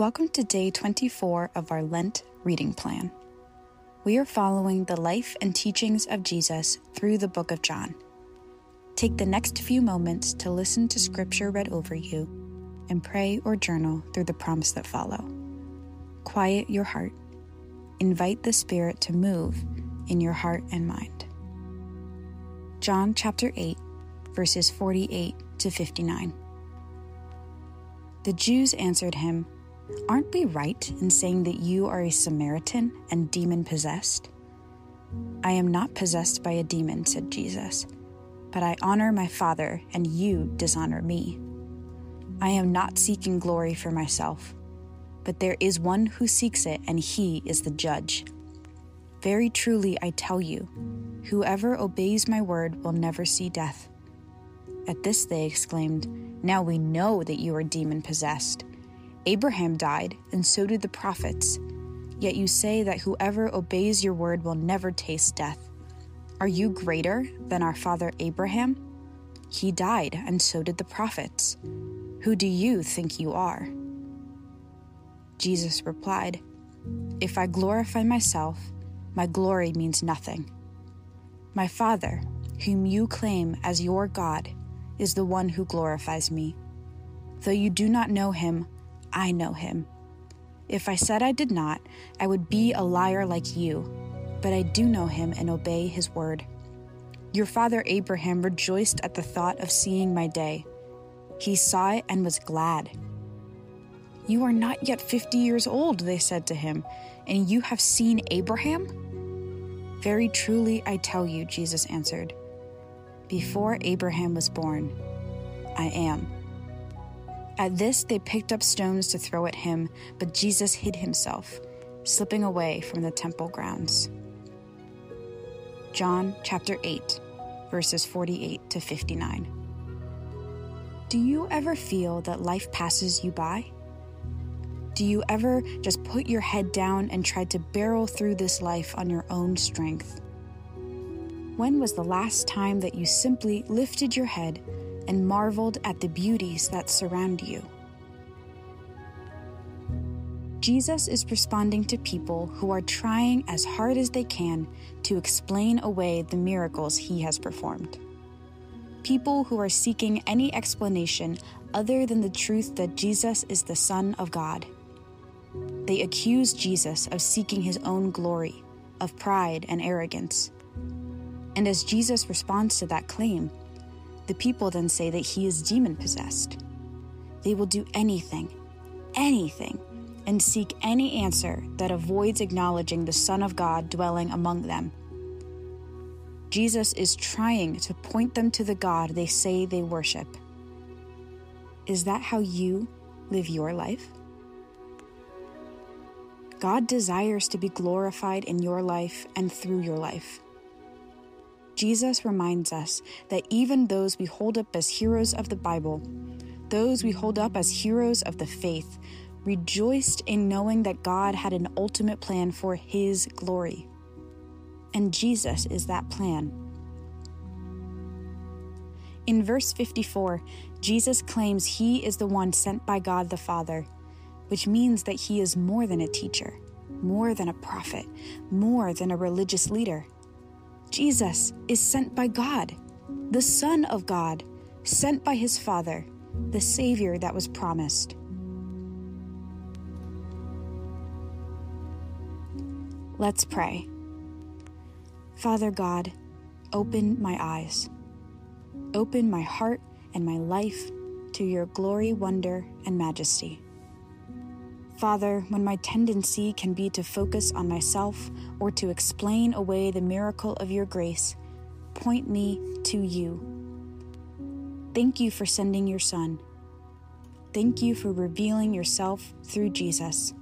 Welcome to day 24 of our Lent reading plan. We are following the life and teachings of Jesus through the book of John. Take the next few moments to listen to scripture read over you and pray or journal through the prompts that follow. Quiet your heart. Invite the Spirit to move in your heart and mind. John chapter 8, verses 48 to 59. The Jews answered him, Aren't we right in saying that you are a Samaritan and demon possessed? I am not possessed by a demon, said Jesus, but I honor my Father, and you dishonor me. I am not seeking glory for myself, but there is one who seeks it, and he is the judge. Very truly, I tell you, whoever obeys my word will never see death. At this they exclaimed, Now we know that you are demon possessed. Abraham died, and so did the prophets. Yet you say that whoever obeys your word will never taste death. Are you greater than our father Abraham? He died, and so did the prophets. Who do you think you are? Jesus replied, If I glorify myself, my glory means nothing. My Father, whom you claim as your God, is the one who glorifies me. Though you do not know him, I know him. If I said I did not, I would be a liar like you, but I do know him and obey his word. Your father Abraham rejoiced at the thought of seeing my day. He saw it and was glad. You are not yet fifty years old, they said to him, and you have seen Abraham? Very truly I tell you, Jesus answered. Before Abraham was born, I am. At this, they picked up stones to throw at him, but Jesus hid himself, slipping away from the temple grounds. John chapter 8, verses 48 to 59. Do you ever feel that life passes you by? Do you ever just put your head down and try to barrel through this life on your own strength? When was the last time that you simply lifted your head and marveled at the beauties that surround you? Jesus is responding to people who are trying as hard as they can to explain away the miracles he has performed. People who are seeking any explanation other than the truth that Jesus is the Son of God. They accuse Jesus of seeking his own glory, of pride and arrogance. And as Jesus responds to that claim, the people then say that he is demon possessed. They will do anything, anything, and seek any answer that avoids acknowledging the Son of God dwelling among them. Jesus is trying to point them to the God they say they worship. Is that how you live your life? God desires to be glorified in your life and through your life. Jesus reminds us that even those we hold up as heroes of the Bible, those we hold up as heroes of the faith, rejoiced in knowing that God had an ultimate plan for His glory. And Jesus is that plan. In verse 54, Jesus claims He is the one sent by God the Father, which means that He is more than a teacher, more than a prophet, more than a religious leader. Jesus is sent by God, the Son of God, sent by his Father, the Savior that was promised. Let's pray. Father God, open my eyes. Open my heart and my life to your glory, wonder, and majesty. Father, when my tendency can be to focus on myself or to explain away the miracle of your grace, point me to you. Thank you for sending your Son. Thank you for revealing yourself through Jesus.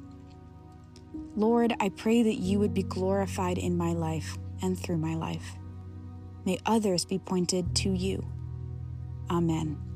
Lord, I pray that you would be glorified in my life and through my life. May others be pointed to you. Amen.